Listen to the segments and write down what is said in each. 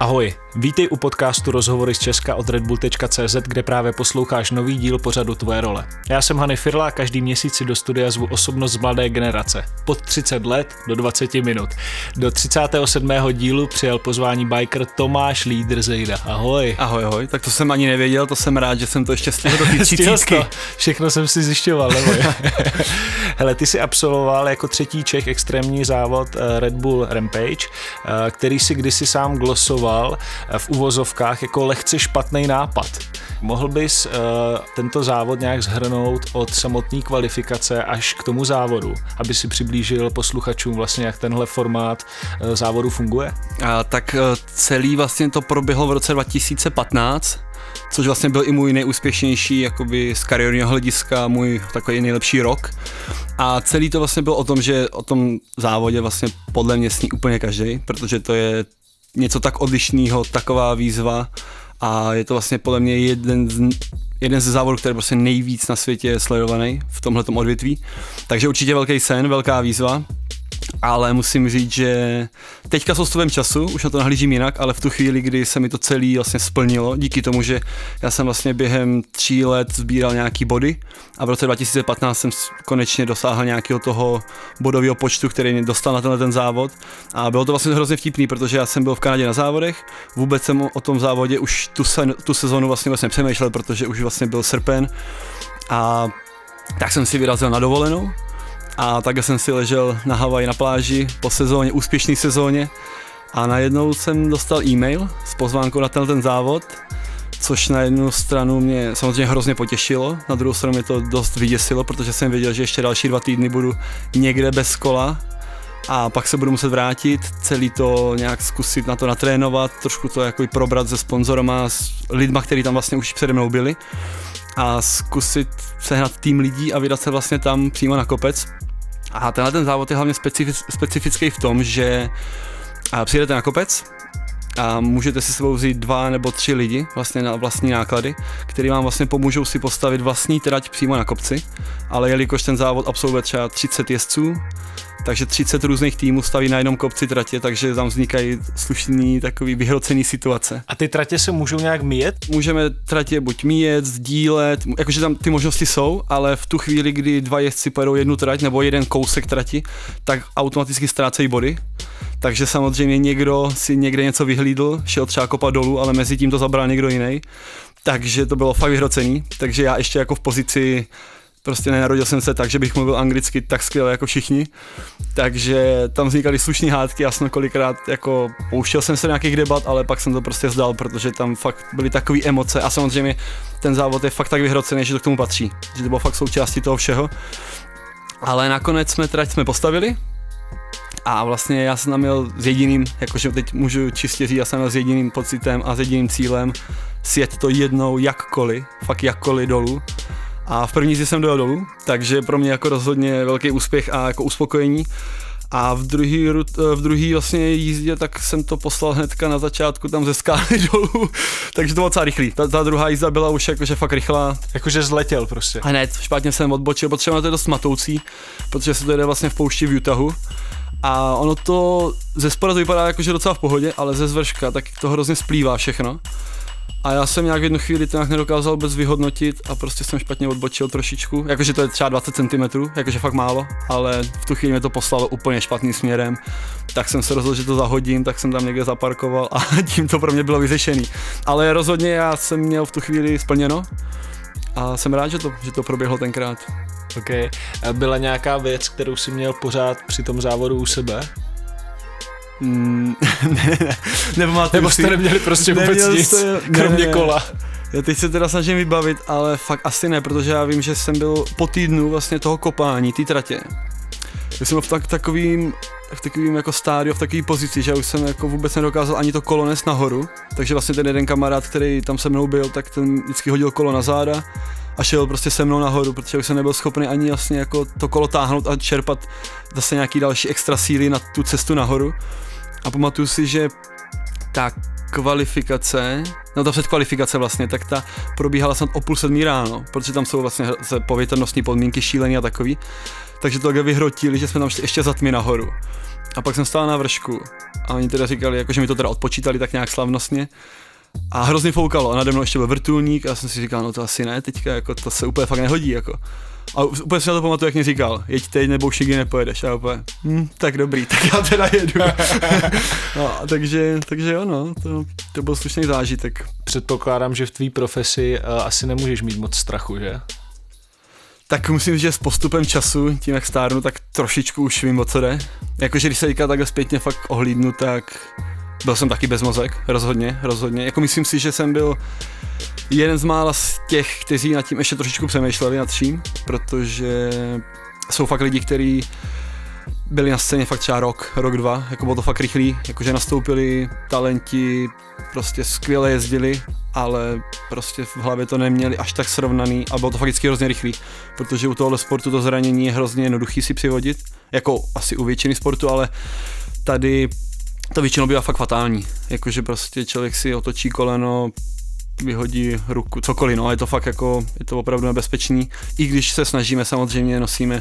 Ahoj, vítej u podcastu Rozhovory z Česka od redbull.cz, kde právě posloucháš nový díl pořadu Tvoje role. Já jsem Hany Firla a každý měsíc si do studia zvu osobnost z mladé generace. Pod 30 let do 20 minut. Do 37. dílu přijal pozvání biker Tomáš Lídr Zejda. Ahoj. Ahoj, ahoj, tak to jsem ani nevěděl, to jsem rád, že jsem to ještě stihl do třicítky. Všechno jsem si zjišťoval, nebo Hele, ty jsi absolvoval jako třetí Čech extrémní závod eh, Red Bull Rampage, eh, který si kdysi sám glosoval v uvozovkách jako lehce špatný nápad. Mohl bys uh, tento závod nějak zhrnout od samotné kvalifikace až k tomu závodu, aby si přiblížil posluchačům vlastně, jak tenhle formát uh, závodu funguje? A, tak uh, celý vlastně to proběhlo v roce 2015, což vlastně byl i můj nejúspěšnější jakoby z kariérního hlediska, můj takový nejlepší rok. A celý to vlastně byl o tom, že o tom závodě vlastně podle mě sní úplně každý, protože to je něco tak odlišného, taková výzva a je to vlastně podle mě jeden z, jeden ze závodů, který je prostě nejvíc na světě je sledovaný v tomhle odvětví. Takže určitě velký sen, velká výzva ale musím říct, že teďka s odstupem času, už na to nahlížím jinak, ale v tu chvíli, kdy se mi to celé vlastně splnilo, díky tomu, že já jsem vlastně během tří let sbíral nějaký body a v roce 2015 jsem konečně dosáhl nějakého toho bodového počtu, který mě dostal na tenhle ten závod. A bylo to vlastně hrozně vtipný, protože já jsem byl v Kanadě na závodech, vůbec jsem o tom závodě už tu, se, tu sezonu vlastně vlastně přemýšlel, protože už vlastně byl srpen. A tak jsem si vyrazil na dovolenou a tak jsem si ležel na Havaji na pláži po sezóně, úspěšné sezóně. A najednou jsem dostal e-mail s pozvánkou na ten, ten závod, což na jednu stranu mě samozřejmě hrozně potěšilo, na druhou stranu mě to dost vyděsilo, protože jsem věděl, že ještě další dva týdny budu někde bez kola. A pak se budu muset vrátit, celý to nějak zkusit na to natrénovat, trošku to jako probrat se sponzorama, s lidma, kteří tam vlastně už přede mnou byli a zkusit sehnat tým lidí a vydat se vlastně tam přímo na kopec. A tenhle ten závod je hlavně specific, specifický v tom, že přijedete na kopec, a můžete si sebou vzít dva nebo tři lidi vlastně na vlastní náklady, který vám vlastně pomůžou si postavit vlastní trať přímo na kopci, ale jelikož ten závod absolvuje třeba 30 jezdců, takže 30 různých týmů staví na jednom kopci tratě, takže tam vznikají slušný takový vyhrocený situace. A ty tratě se můžou nějak míjet? Můžeme tratě buď míjet, sdílet, jakože tam ty možnosti jsou, ale v tu chvíli, kdy dva jezdci pojedou jednu trať nebo jeden kousek trati, tak automaticky ztrácejí body. Takže samozřejmě někdo si někde něco vyhlídl, šel třeba kopat dolů, ale mezi tím to zabral někdo jiný. Takže to bylo fakt vyhrocený. Takže já ještě jako v pozici prostě nenarodil jsem se tak, že bych mluvil anglicky tak skvěle jako všichni, takže tam vznikaly slušné hádky, jsem kolikrát jako pouštěl jsem se nějakých debat, ale pak jsem to prostě vzdal, protože tam fakt byly takové emoce a samozřejmě ten závod je fakt tak vyhrocený, že to k tomu patří, že to bylo fakt součástí toho všeho. Ale nakonec jsme trať jsme postavili, a vlastně já jsem tam měl s jediným, jakože teď můžu čistě říct, já jsem měl s jediným pocitem a s jediným cílem sjet to jednou jakkoliv, fakt jakkoliv dolů a v první jízdě jsem dojel dolů, takže pro mě jako rozhodně velký úspěch a jako uspokojení. A v druhý, v druhý vlastně jízdě tak jsem to poslal hnedka na začátku tam ze skály dolů, takže to bylo docela rychlý. Ta, ta druhá jízda byla už jakože fakt rychlá. Jakože zletěl prostě. A hned, špatně jsem odbočil, protože to je dost matoucí, protože se to jede vlastně v poušti v Utahu. A ono to ze spoda to vypadá jakože docela v pohodě, ale ze zvrška tak to hrozně splývá všechno. A já jsem nějak v jednu chvíli to nějak nedokázal vůbec vyhodnotit a prostě jsem špatně odbočil trošičku. Jakože to je třeba 20 cm, jakože fakt málo, ale v tu chvíli mě to poslalo úplně špatným směrem. Tak jsem se rozhodl, že to zahodím, tak jsem tam někde zaparkoval a tím to pro mě bylo vyřešený. Ale rozhodně já jsem měl v tu chvíli splněno a jsem rád, že to, že to proběhlo tenkrát. Ok. Byla nějaká věc, kterou si měl pořád při tom závodu u sebe? Mm, ne, ne, nebo, nebo jste neměli prostě vůbec nic, jste, kromě ne, kola. Já teď se teda snažím vybavit, ale fakt asi ne, protože já vím, že jsem byl po týdnu vlastně toho kopání, té tratě. Já jsem byl v tak, takovým, v takovým jako stádiu, v takové pozici, že já už jsem jako vůbec nedokázal ani to kolo nést nahoru, takže vlastně ten jeden kamarád, který tam se mnou byl, tak ten vždycky hodil kolo na záda a šel prostě se mnou nahoru, protože už jsem nebyl schopný ani vlastně jako to kolo táhnout a čerpat zase nějaký další extra síly na tu cestu nahoru. A pamatuju si, že ta kvalifikace, no ta předkvalifikace vlastně, tak ta probíhala snad o půl sedmí ráno, protože tam jsou vlastně povětrnostní podmínky šílený a takový. Takže to takhle vyhrotili, že jsme tam ještě za tmy nahoru. A pak jsem stál na vršku a oni teda říkali, jako, že mi to teda odpočítali tak nějak slavnostně. A hrozně foukalo a nade mnou ještě byl vrtulník a já jsem si říkal, no to asi ne, teďka jako to se úplně fakt nehodí. Jako. A úplně si na to pamatuju, jak mě říkal, jeď teď nebo už nikdy nepojedeš. A úplně, hm, tak dobrý, tak já teda jedu. no, takže, takže jo, no, to, to byl slušný zážitek. Předpokládám, že v tvý profesi uh, asi nemůžeš mít moc strachu, že? Tak musím říct, že s postupem času, tím jak stárnu, tak trošičku už vím, o co jde. Jakože když se teďka takhle zpětně fakt ohlídnu, tak byl jsem taky bez mozek, rozhodně, rozhodně. Jako myslím si, že jsem byl jeden z mála z těch, kteří nad tím ještě trošičku přemýšleli nad vším, protože jsou fakt lidi, kteří byli na scéně fakt třeba rok, rok, dva, jako bylo to fakt rychlý, jakože nastoupili talenti, prostě skvěle jezdili, ale prostě v hlavě to neměli až tak srovnaný a bylo to fakt vždycky hrozně rychlý, protože u tohohle sportu to zranění je hrozně jednoduchý si přivodit, jako asi u většiny sportu, ale tady to většinou bývá fakt fatální, jakože prostě člověk si otočí koleno, vyhodí ruku, cokoliv, no, je to fakt jako, je to opravdu nebezpečný, i když se snažíme, samozřejmě nosíme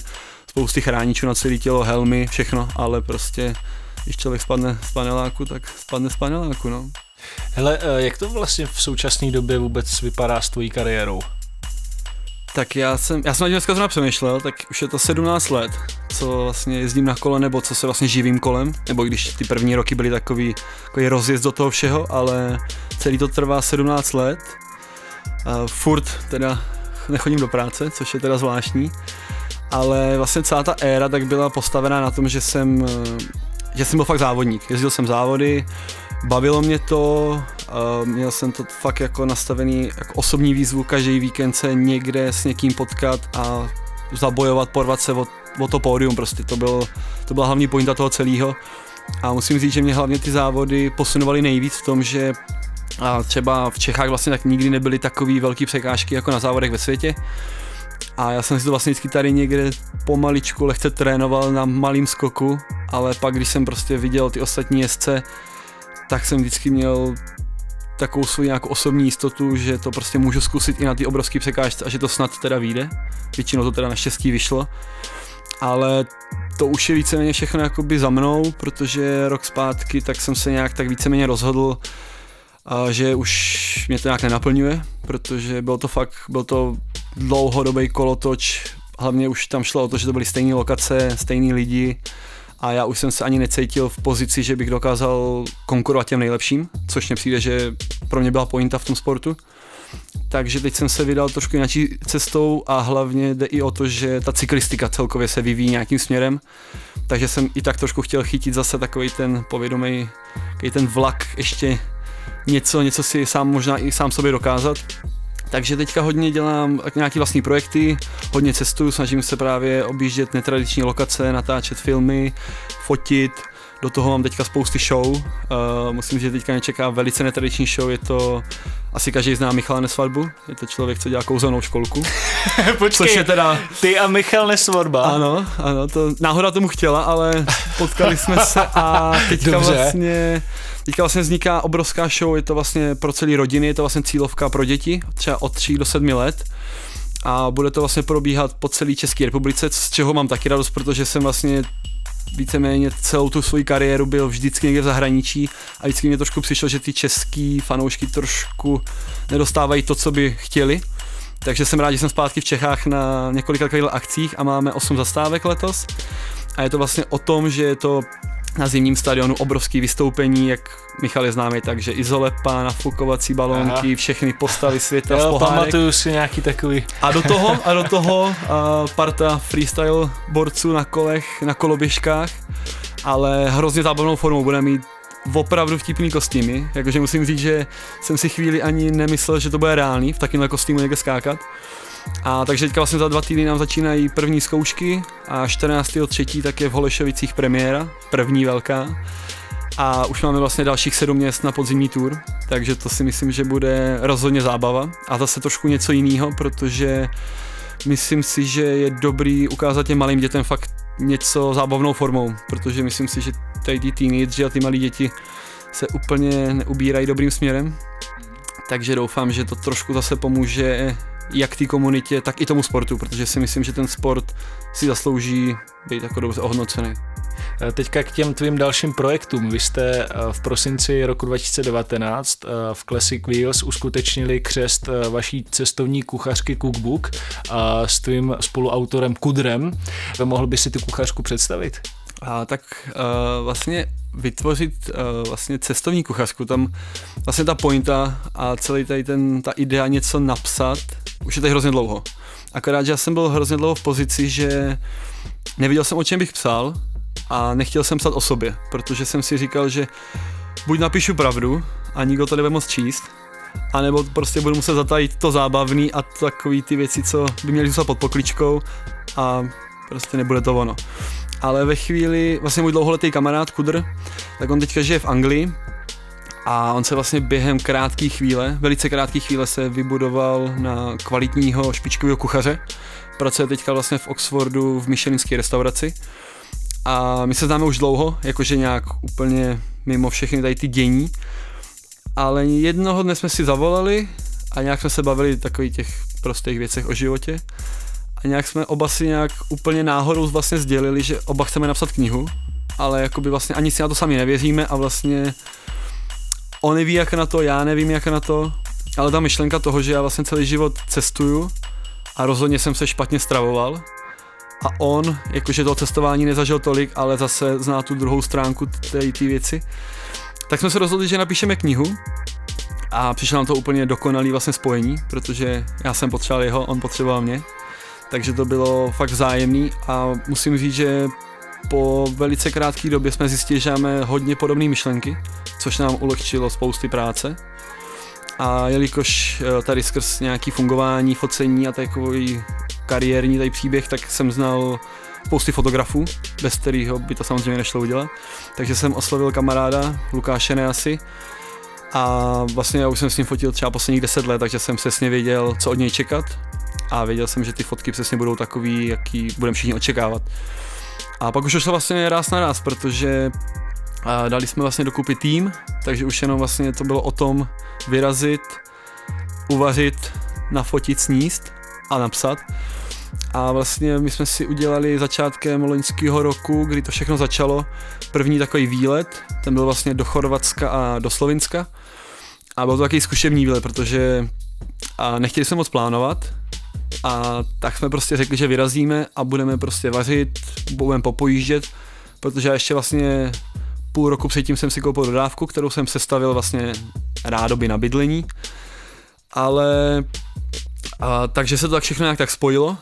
spousty chráničů na celé tělo, helmy, všechno, ale prostě, když člověk spadne z paneláku, tak spadne z paneláku, no. Hele, eh, jak to vlastně v současné době vůbec vypadá s tvojí kariérou? Tak já jsem, já jsem na dneska zrovna přemýšlel, tak už je to 17 let, co vlastně jezdím na kole, nebo co se vlastně živím kolem, nebo když ty první roky byly takový, takový rozjezd do toho všeho, ale celý to trvá 17 let. A furt teda nechodím do práce, což je teda zvláštní, ale vlastně celá ta éra tak byla postavená na tom, že jsem, že jsem byl fakt závodník. Jezdil jsem závody, bavilo mě to, měl jsem to fakt jako nastavený jako osobní výzvu, každý víkend se někde s někým potkat a zabojovat, porvat se o, o to pódium, prostě to, byl, to byla hlavní pointa toho celého. A musím říct, že mě hlavně ty závody posunovaly nejvíc v tom, že a třeba v Čechách vlastně tak nikdy nebyly takové velké překážky jako na závodech ve světě. A já jsem si to vlastně vždycky tady někde pomaličku lehce trénoval na malým skoku, ale pak když jsem prostě viděl ty ostatní jezdce, tak jsem vždycky měl takovou svou nějakou osobní jistotu, že to prostě můžu zkusit i na ty obrovské překážce a že to snad teda vyjde. Většinou to teda naštěstí vyšlo. Ale to už je víceméně všechno jakoby za mnou, protože rok zpátky tak jsem se nějak tak víceméně rozhodl, že už mě to nějak nenaplňuje, protože byl to fakt, byl to dlouhodobý kolotoč, hlavně už tam šlo o to, že to byly stejné lokace, stejní lidi, a já už jsem se ani necítil v pozici, že bych dokázal konkurovat těm nejlepším, což mě přijde, že pro mě byla pointa v tom sportu. Takže teď jsem se vydal trošku jináčí cestou a hlavně jde i o to, že ta cyklistika celkově se vyvíjí nějakým směrem. Takže jsem i tak trošku chtěl chytit zase takový ten povědomý, ten vlak ještě něco, něco si sám možná i sám sobě dokázat. Takže teďka hodně dělám nějaký vlastní projekty, hodně cestuju, snažím se právě objíždět netradiční lokace, natáčet filmy, fotit, do toho mám teďka spousty show. Uh, musím, že teďka mě čeká velice netradiční show. Je to, asi každý zná Michala Nesvadbu. Je to člověk, co dělá kouzelnou školku. Počkej, což je teda... ty a Michal Nesvadba. Ano, ano, to náhoda tomu chtěla, ale potkali jsme se a teďka Dobře. vlastně Teďka vlastně vzniká obrovská show, je to vlastně pro celý rodiny, je to vlastně cílovka pro děti, třeba od 3 do 7 let a bude to vlastně probíhat po celé České republice, z čeho mám taky radost, protože jsem vlastně víceméně celou tu svoji kariéru byl vždycky někde v zahraničí a vždycky mě trošku přišlo, že ty český fanoušky trošku nedostávají to, co by chtěli. Takže jsem rád, že jsem zpátky v Čechách na několika akcích a máme 8 zastávek letos. A je to vlastně o tom, že je to na zimním stadionu obrovský vystoupení, jak Michal je známý, takže izolepa, nafukovací balónky, Aha. všechny postavy světa jo, pamatuju si nějaký takový. A do toho, a do toho uh, parta freestyle borců na kolech, na koloběžkách, ale hrozně zábavnou formou bude mít opravdu vtipný kostýmy, jakože musím říct, že jsem si chvíli ani nemyslel, že to bude reálný v takovémhle kostýmu někde skákat. A takže teďka vlastně za dva týdny nám začínají první zkoušky a 14.3. tak je v Holešovicích premiéra, první velká. A už máme vlastně dalších sedm měst na podzimní tour, takže to si myslím, že bude rozhodně zábava. A zase trošku něco jiného, protože myslím si, že je dobrý ukázat těm malým dětem fakt něco zábavnou formou, protože myslím si, že tady ty teenageři a ty malí děti se úplně neubírají dobrým směrem. Takže doufám, že to trošku zase pomůže jak té komunitě, tak i tomu sportu, protože si myslím, že ten sport si zaslouží být jako dobře ohodnocený. Eh, teďka k těm tvým dalším projektům. Vy jste eh, v prosinci roku 2019 eh, v Classic Wheels uskutečnili křest vaší cestovní kuchařky Cookbook s tvým spoluautorem Kudrem. Mohl by si tu kuchařku představit? A tak uh, vlastně vytvořit uh, vlastně cestovní kuchařku, tam vlastně ta pointa a celý tady ten, ta idea něco napsat, už je tady hrozně dlouho. Akorát, že já jsem byl hrozně dlouho v pozici, že neviděl jsem, o čem bych psal a nechtěl jsem psat o sobě, protože jsem si říkal, že buď napíšu pravdu a nikdo to nebude moc číst, anebo prostě budu muset zatajit to zábavný a takový ty věci, co by měly zůstat pod pokličkou a prostě nebude to ono. Ale ve chvíli, vlastně můj dlouholetý kamarád Kudr, tak on teďka žije v Anglii a on se vlastně během krátké chvíle, velice krátké chvíle se vybudoval na kvalitního špičkového kuchaře. Pracuje teďka vlastně v Oxfordu v Michelinské restauraci. A my se známe už dlouho, jakože nějak úplně mimo všechny tady ty dění. Ale jednoho dne jsme si zavolali a nějak jsme se bavili takových těch prostých věcech o životě. A nějak jsme oba si nějak úplně náhodou vlastně sdělili, že oba chceme napsat knihu, ale jakoby vlastně ani si na to sami nevěříme a vlastně on neví jak na to, já nevím jak na to, ale ta myšlenka toho, že já vlastně celý život cestuju a rozhodně jsem se špatně stravoval a on, jakože to cestování nezažil tolik, ale zase zná tu druhou stránku té věci, tak jsme se rozhodli, že napíšeme knihu a přišlo nám to úplně dokonalý vlastně spojení, protože já jsem potřeboval jeho, on potřeboval mě, takže to bylo fakt vzájemný a musím říct, že po velice krátké době jsme zjistili, že máme hodně podobné myšlenky, což nám ulehčilo spousty práce. A jelikož eh, tady skrz nějaký fungování, focení a takový kariérní tady příběh, tak jsem znal spousty fotografů, bez kterého by to samozřejmě nešlo udělat. Takže jsem oslovil kamaráda Lukáše Neasi a vlastně já už jsem s ním fotil třeba posledních 10 let, takže jsem přesně věděl, co od něj čekat a věděl jsem, že ty fotky přesně budou takový, jaký budeme všichni očekávat. A pak už to šlo vlastně ráz na ráz, protože dali jsme vlastně dokupy tým, takže už jenom vlastně to bylo o tom vyrazit, uvařit, nafotit, sníst a napsat. A vlastně my jsme si udělali začátkem loňského roku, kdy to všechno začalo, první takový výlet, ten byl vlastně do Chorvatska a do Slovinska. A byl to takový zkušební výlet, protože a nechtěli jsme moc plánovat, a tak jsme prostě řekli, že vyrazíme a budeme prostě vařit, budeme popojíždět, protože já ještě vlastně půl roku předtím jsem si koupil dodávku, kterou jsem sestavil vlastně rádoby na bydlení, ale a, takže se to tak všechno nějak tak spojilo,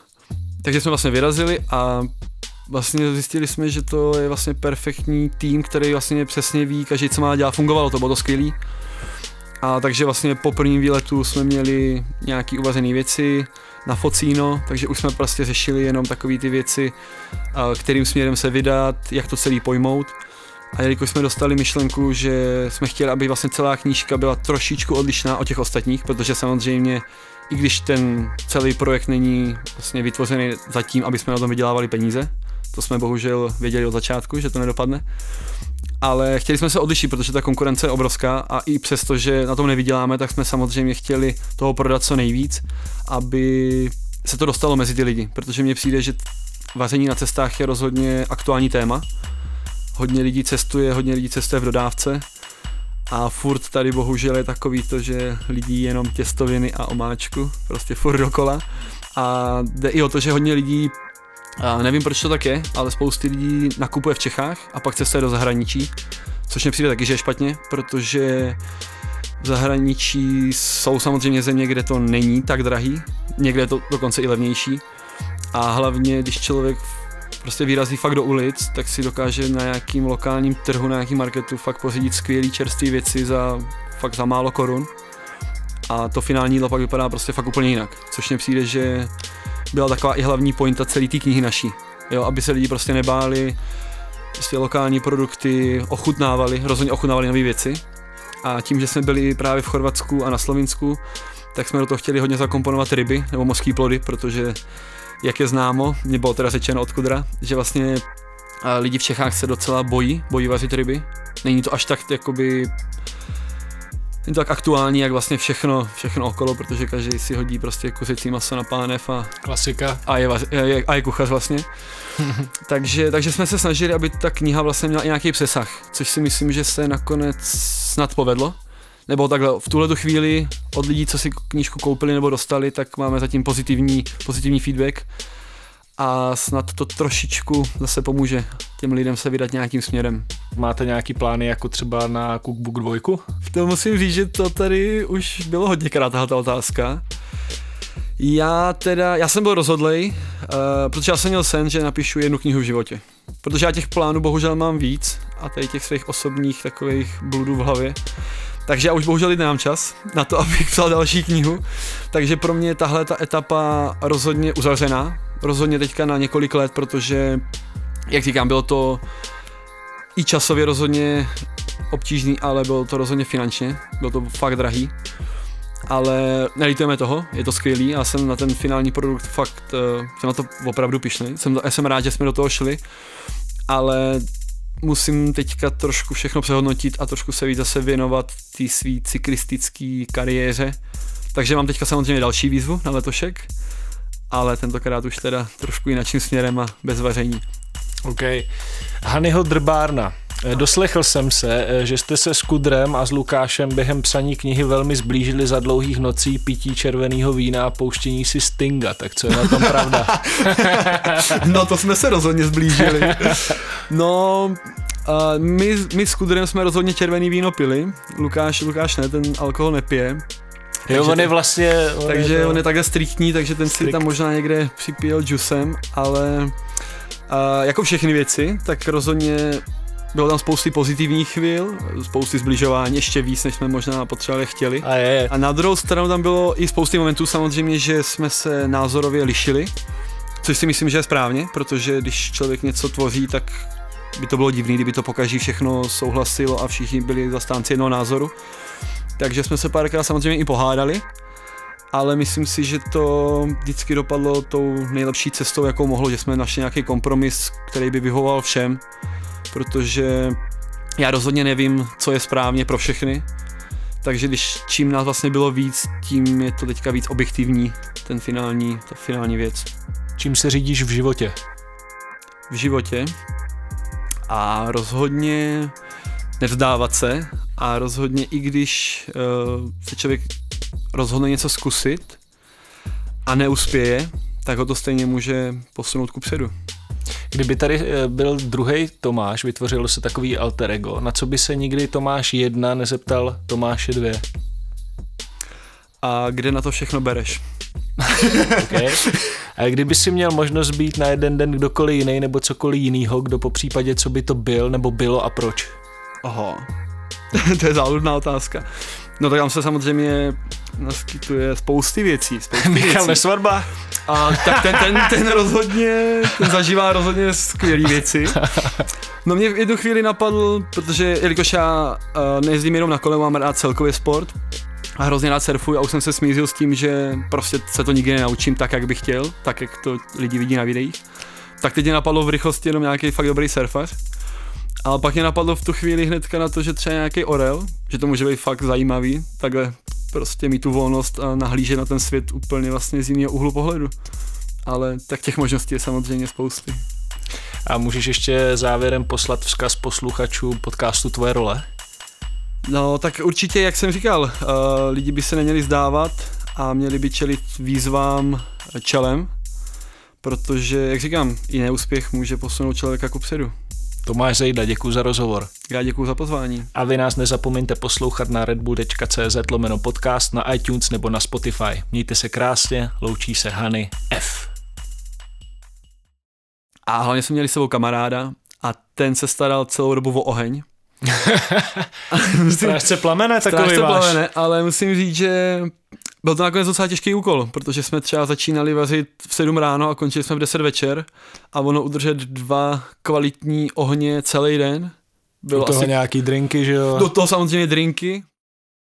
takže jsme vlastně vyrazili a vlastně zjistili jsme, že to je vlastně perfektní tým, který vlastně přesně ví, každý co má dělat, fungovalo to, bylo to skvělý. A takže vlastně po prvním výletu jsme měli nějaký uvařené věci, na focíno, takže už jsme prostě řešili jenom takové ty věci, kterým směrem se vydat, jak to celý pojmout. A jelikož jsme dostali myšlenku, že jsme chtěli, aby vlastně celá knížka byla trošičku odlišná od těch ostatních, protože samozřejmě i když ten celý projekt není vlastně vytvořený zatím, aby jsme na tom vydělávali peníze, to jsme bohužel věděli od začátku, že to nedopadne, ale chtěli jsme se odlišit, protože ta konkurence je obrovská a i přesto, že na tom nevyděláme, tak jsme samozřejmě chtěli toho prodat co nejvíc, aby se to dostalo mezi ty lidi, protože mně přijde, že vaření na cestách je rozhodně aktuální téma. Hodně lidí cestuje, hodně lidí cestuje v dodávce a furt tady bohužel je takový to, že lidí jenom těstoviny a omáčku, prostě furt dokola. A jde i o to, že hodně lidí a nevím, proč to tak je, ale spousty lidí nakupuje v Čechách a pak cestuje do zahraničí, což mi přijde taky, že je špatně, protože v zahraničí jsou samozřejmě země, kde to není tak drahý, někde je to dokonce i levnější a hlavně, když člověk prostě vyrazí fakt do ulic, tak si dokáže na nějakým lokálním trhu, na nějakým marketu fakt pořídit skvělé čerstvé věci za fakt za málo korun. A to finální jídlo pak vypadá prostě fakt úplně jinak, což mě přijde, že byla taková i hlavní pointa celé té knihy naší. Jo, aby se lidi prostě nebáli, prostě lokální produkty ochutnávali, rozhodně ochutnávali nové věci. A tím, že jsme byli právě v Chorvatsku a na Slovinsku, tak jsme do toho chtěli hodně zakomponovat ryby nebo mořské plody, protože jak je známo, mě bylo teda řečeno od Kudra, že vlastně lidi v Čechách se docela bojí, bojí vařit ryby. Není to až tak jakoby Není to tak aktuální, jak vlastně všechno, všechno okolo, protože každý si hodí prostě kuřecí maso na pánev a, Klasika. a, je, je, a je kuchař vlastně. takže, takže jsme se snažili, aby ta kniha vlastně měla i nějaký přesah, což si myslím, že se nakonec snad povedlo. Nebo takhle, v tuhle chvíli od lidí, co si knížku koupili nebo dostali, tak máme zatím pozitivní, pozitivní feedback a snad to trošičku zase pomůže těm lidem se vydat nějakým směrem. Máte nějaký plány jako třeba na Cookbook 2? To musím říct, že to tady už bylo hodněkrát tahle otázka. Já teda, já jsem byl rozhodlej, uh, protože já jsem měl sen, že napíšu jednu knihu v životě. Protože já těch plánů bohužel mám víc a tady těch svých osobních takových bludů v hlavě. Takže já už bohužel nemám čas na to, abych psal další knihu. Takže pro mě je tahle ta etapa rozhodně uzavřená. Rozhodně teďka na několik let, protože, jak říkám, bylo to i časově rozhodně obtížný, ale bylo to rozhodně finančně. Bylo to fakt drahý. Ale nelítujeme toho, je to skvělý a jsem na ten finální produkt fakt, uh, jsem na to opravdu pišný. Jsem, jsem rád, že jsme do toho šli, ale musím teďka trošku všechno přehodnotit a trošku se víc zase věnovat té svý cyklistické kariéře. Takže mám teďka samozřejmě další výzvu na letošek, ale tentokrát už teda trošku jinakým směrem a bez vaření. OK. Hanyho Drbárna. Eh, Doslechl jsem se, eh, že jste se s Kudrem a s Lukášem během psaní knihy velmi zblížili za dlouhých nocí pití červeného vína a pouštění si Stinga, tak co je na tom pravda? no to jsme se rozhodně zblížili. No, uh, my, my s Kudrem jsme rozhodně červený víno pili, Lukáš, Lukáš ne, ten alkohol nepije. Jo, on je vlastně... On takže je to... on je takhle striktní, takže ten Strict. si tam možná někde připil džusem, ale uh, jako všechny věci, tak rozhodně bylo tam spousty pozitivních chvíl, spousty zbližování, ještě víc, než jsme možná potřebovali chtěli. A, je. a na druhou stranu tam bylo i spousty momentů samozřejmě, že jsme se názorově lišili, což si myslím, že je správně, protože když člověk něco tvoří, tak by to bylo divný, kdyby to pokaží všechno souhlasilo a všichni byli zastánci jednoho názoru. Takže jsme se párkrát samozřejmě i pohádali, ale myslím si, že to vždycky dopadlo tou nejlepší cestou, jakou mohlo, že jsme našli nějaký kompromis, který by vyhovoval všem protože já rozhodně nevím, co je správně pro všechny, takže když čím nás vlastně bylo víc, tím je to teďka víc objektivní, ten finální, ta finální věc. Čím se řídíš v životě? V životě a rozhodně nevzdávat se a rozhodně i když uh, se člověk rozhodne něco zkusit a neuspěje, tak ho to stejně může posunout ku předu. Kdyby tady eh, byl druhý Tomáš, vytvořilo se takový alter ego, na co by se nikdy Tomáš jedna nezeptal Tomáše dvě? A kde na to všechno bereš? okay. A kdyby si měl možnost být na jeden den kdokoliv jiný nebo cokoliv jinýho, kdo po případě, co by to byl nebo bylo a proč? Aha, to je záludná otázka. No tak tam se samozřejmě naskytuje spousty věcí. Spousty Michal Nesvarba? A tak ten, ten, ten rozhodně, ten zažívá rozhodně skvělé věci. No mě v jednu chvíli napadl, protože jelikož já uh, nejezdím jenom na kole, mám rád celkově sport, a hrozně rád surfuji a už jsem se smířil s tím, že prostě se to nikdy nenaučím tak, jak bych chtěl, tak, jak to lidi vidí na videích. Tak teď mě napadlo v rychlosti jenom nějaký fakt dobrý surfař. Ale pak mě napadlo v tu chvíli hnedka na to, že třeba nějaký orel, že to může být fakt zajímavý, takhle prostě mít tu volnost a nahlížet na ten svět úplně vlastně z jiného úhlu pohledu. Ale tak těch možností je samozřejmě spousty. A můžeš ještě závěrem poslat vzkaz posluchačů podcastu Tvoje role? No, tak určitě, jak jsem říkal, uh, lidi by se neměli zdávat a měli by čelit výzvám čelem, protože, jak říkám, i neúspěch může posunout člověka ku předu. Tomáš Zejda, děkuji za rozhovor. Já děkuji za pozvání. A vy nás nezapomeňte poslouchat na redbull.cz lomeno podcast na iTunes nebo na Spotify. Mějte se krásně, loučí se Hany F. A hlavně jsme měli s sebou kamaráda a ten se staral celou dobu o oheň. Strážce plamene takový Strážce plamene, ale musím říct, že byl to nakonec docela těžký úkol, protože jsme třeba začínali vařit v 7 ráno a končili jsme v 10 večer a ono udržet dva kvalitní ohně celý den. Bylo Do toho asi, nějaký drinky, že jo? Do toho samozřejmě drinky,